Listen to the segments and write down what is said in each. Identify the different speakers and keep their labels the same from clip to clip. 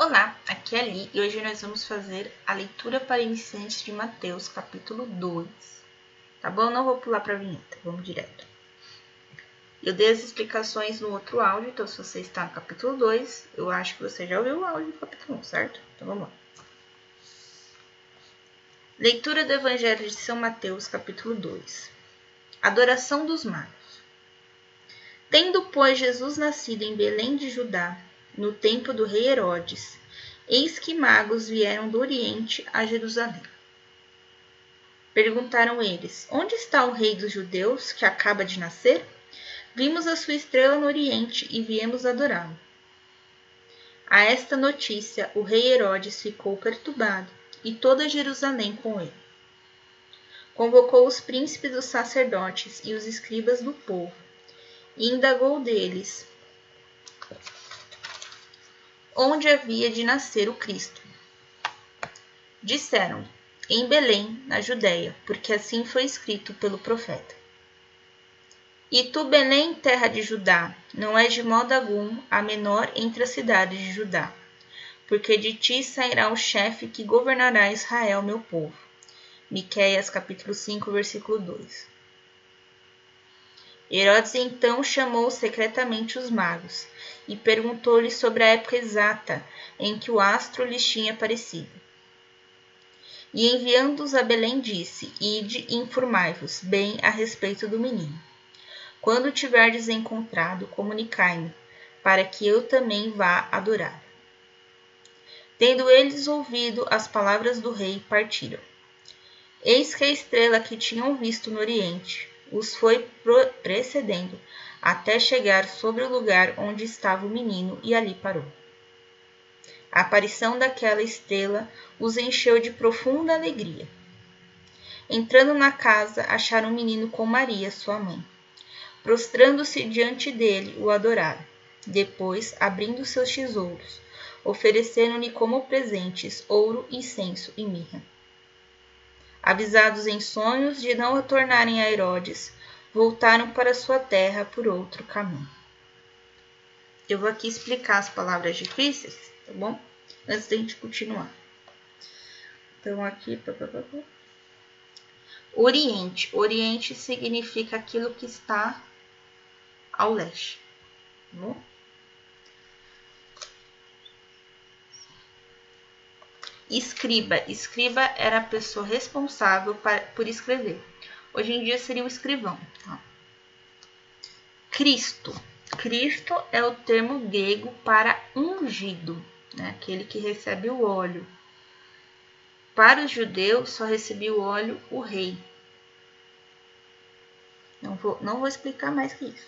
Speaker 1: Olá, aqui é a Li e hoje nós vamos fazer a leitura para iniciantes de Mateus, capítulo 2. Tá bom? Não vou pular para a vinheta, vamos direto. Eu dei as explicações no outro áudio, então se você está no capítulo 2, eu acho que você já ouviu o áudio do capítulo 1, certo? Então vamos lá. Leitura do Evangelho de São Mateus, capítulo 2. Adoração dos magos. Tendo, pois, Jesus nascido em Belém de Judá, no tempo do rei Herodes, eis que magos vieram do Oriente a Jerusalém. Perguntaram eles: Onde está o rei dos judeus que acaba de nascer? Vimos a sua estrela no Oriente e viemos adorá-lo. A esta notícia, o rei Herodes ficou perturbado e toda Jerusalém com ele. Convocou os príncipes dos sacerdotes e os escribas do povo e indagou deles onde havia de nascer o Cristo. Disseram: Em Belém, na Judéia, porque assim foi escrito pelo profeta. E tu, Belém, terra de Judá, não és de modo algum a menor entre as cidades de Judá, porque de ti sairá o chefe que governará Israel, meu povo. Miqueias capítulo 5, versículo 2. Herodes então chamou secretamente os magos e perguntou-lhes sobre a época exata em que o astro lhes tinha aparecido. E enviando-os a Belém, disse: Ide e informai-vos bem a respeito do menino. Quando o tiverdes encontrado, comunicai-me, para que eu também vá adorar. Tendo eles ouvido as palavras do rei, partiram. Eis que a estrela que tinham visto no Oriente os foi precedendo até chegar sobre o lugar onde estava o menino e ali parou. A aparição daquela estrela os encheu de profunda alegria. Entrando na casa, acharam o menino com Maria, sua mãe. Prostrando-se diante dele, o adoraram. Depois, abrindo seus tesouros, ofereceram-lhe como presentes ouro, incenso e mirra avisados em sonhos de não retornarem a Herodes, voltaram para sua terra por outro caminho. Eu vou aqui explicar as palavras difíceis, tá bom? Antes da gente continuar. Então, aqui. Oriente. Oriente significa aquilo que está ao leste. Tá bom? Escriba. Escriba era a pessoa responsável por escrever. Hoje em dia seria o escrivão. Tá? Cristo. Cristo é o termo grego para ungido, né? aquele que recebe o óleo. Para os judeus, só recebia o óleo o rei. Não vou, não vou explicar mais que isso.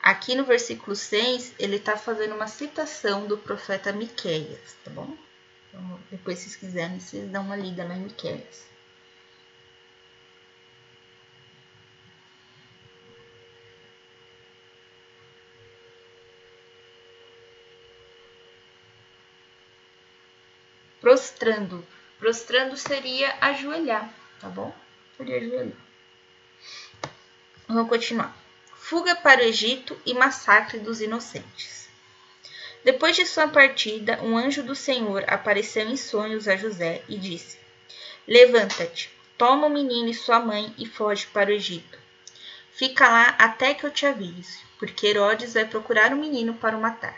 Speaker 1: Aqui no versículo 6, ele está fazendo uma citação do profeta Miqueias, tá bom? Então, depois, se vocês quiserem, vocês dão uma lida na Miqueias. Prostrando. Prostrando seria ajoelhar, tá bom? Seria ajoelhar. Vamos continuar fuga para o Egito e massacre dos inocentes. Depois de sua partida, um anjo do Senhor apareceu em sonhos a José e disse: Levanta-te, toma o menino e sua mãe e foge para o Egito. Fica lá até que eu te avise, porque Herodes vai procurar o menino para o matar.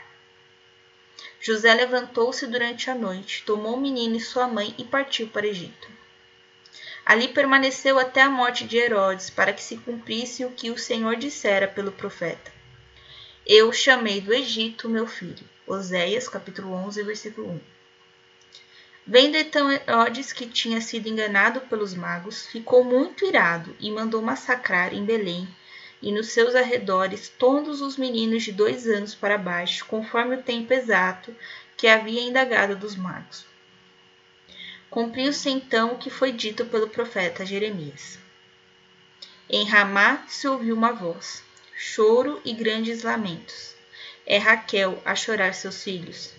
Speaker 1: José levantou-se durante a noite, tomou o menino e sua mãe e partiu para o Egito. Ali permaneceu até a morte de Herodes, para que se cumprisse o que o Senhor dissera pelo profeta. Eu chamei do Egito meu filho. Oséias, capítulo 11, versículo 1. Vendo então Herodes que tinha sido enganado pelos magos, ficou muito irado e mandou massacrar em Belém e nos seus arredores todos os meninos de dois anos para baixo, conforme o tempo exato que havia indagado dos magos. Cumpriu-se então o que foi dito pelo profeta Jeremias. Em Ramá se ouviu uma voz, choro e grandes lamentos. É Raquel a chorar seus filhos.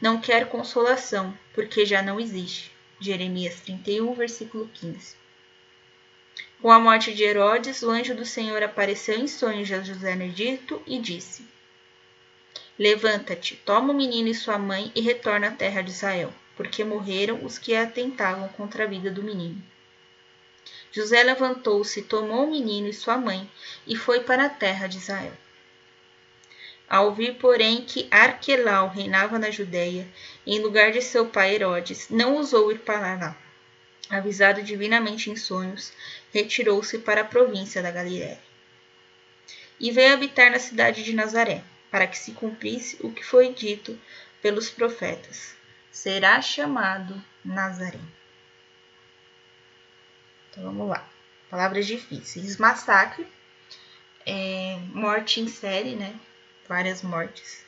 Speaker 1: Não quer consolação, porque já não existe. Jeremias 31, versículo 15. Com a morte de Herodes, o anjo do Senhor apareceu em sonhos a José no Egito e disse: Levanta-te, toma o menino e sua mãe e retorna à terra de Israel, porque morreram os que atentavam contra a vida do menino. José levantou-se, tomou o menino e sua mãe e foi para a terra de Israel. Ao ouvir, porém, que Arquelau reinava na Judéia, em lugar de seu pai Herodes, não ousou ir para lá avisado divinamente em sonhos, retirou-se para a província da Galiléia. E veio habitar na cidade de Nazaré, para que se cumprisse o que foi dito pelos profetas: será chamado Nazaré. Então vamos lá. Palavras difíceis: massacre, é, morte em série, né? Várias mortes.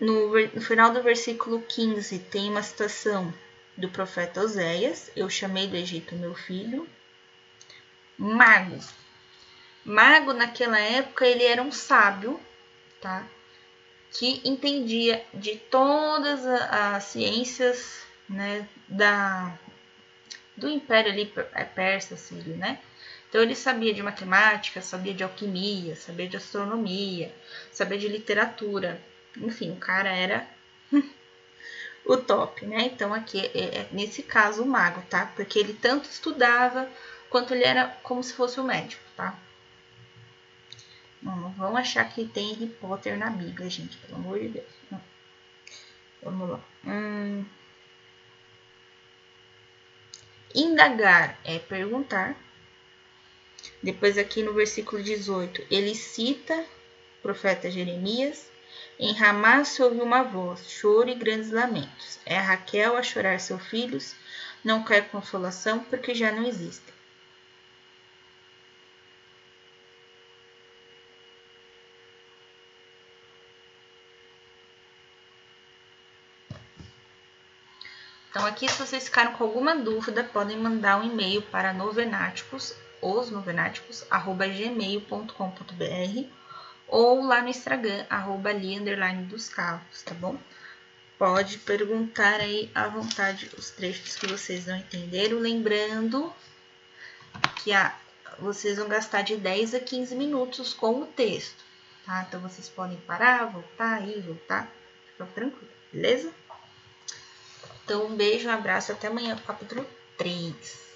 Speaker 1: No, no final do versículo 15 tem uma citação do profeta Oséias: Eu chamei do Egito meu filho. Mago. Mago naquela época ele era um sábio, tá? Que entendia de todas as ciências, né, da do império ali é, persa, sírio, né? Então ele sabia de matemática, sabia de alquimia, sabia de astronomia, sabia de literatura. Enfim, o cara era o top, né? Então aqui é, é, nesse caso o mago, tá? Porque ele tanto estudava quanto ele era como se fosse o um médico, tá? Não, não vão achar que tem Harry Potter na Bíblia, gente, pelo amor de Deus. Não. Vamos lá. Hum. Indagar é perguntar. Depois aqui no versículo 18, ele cita o profeta Jeremias em Ramá se ouve uma voz, choro e grandes lamentos. É Raquel a chorar seus filhos, não quer consolação porque já não existem. Então, aqui, se vocês ficaram com alguma dúvida, podem mandar um e-mail para novenáticos, osnovenáticos.gmail.com.br ou lá no Instagram, arroba ali, underline dos carros, tá bom? Pode perguntar aí à vontade os trechos que vocês não entenderam, lembrando que a, vocês vão gastar de 10 a 15 minutos com o texto, tá? Então vocês podem parar, voltar e voltar, fica tranquilo, beleza? Então um beijo, um abraço, até amanhã, capítulo 3.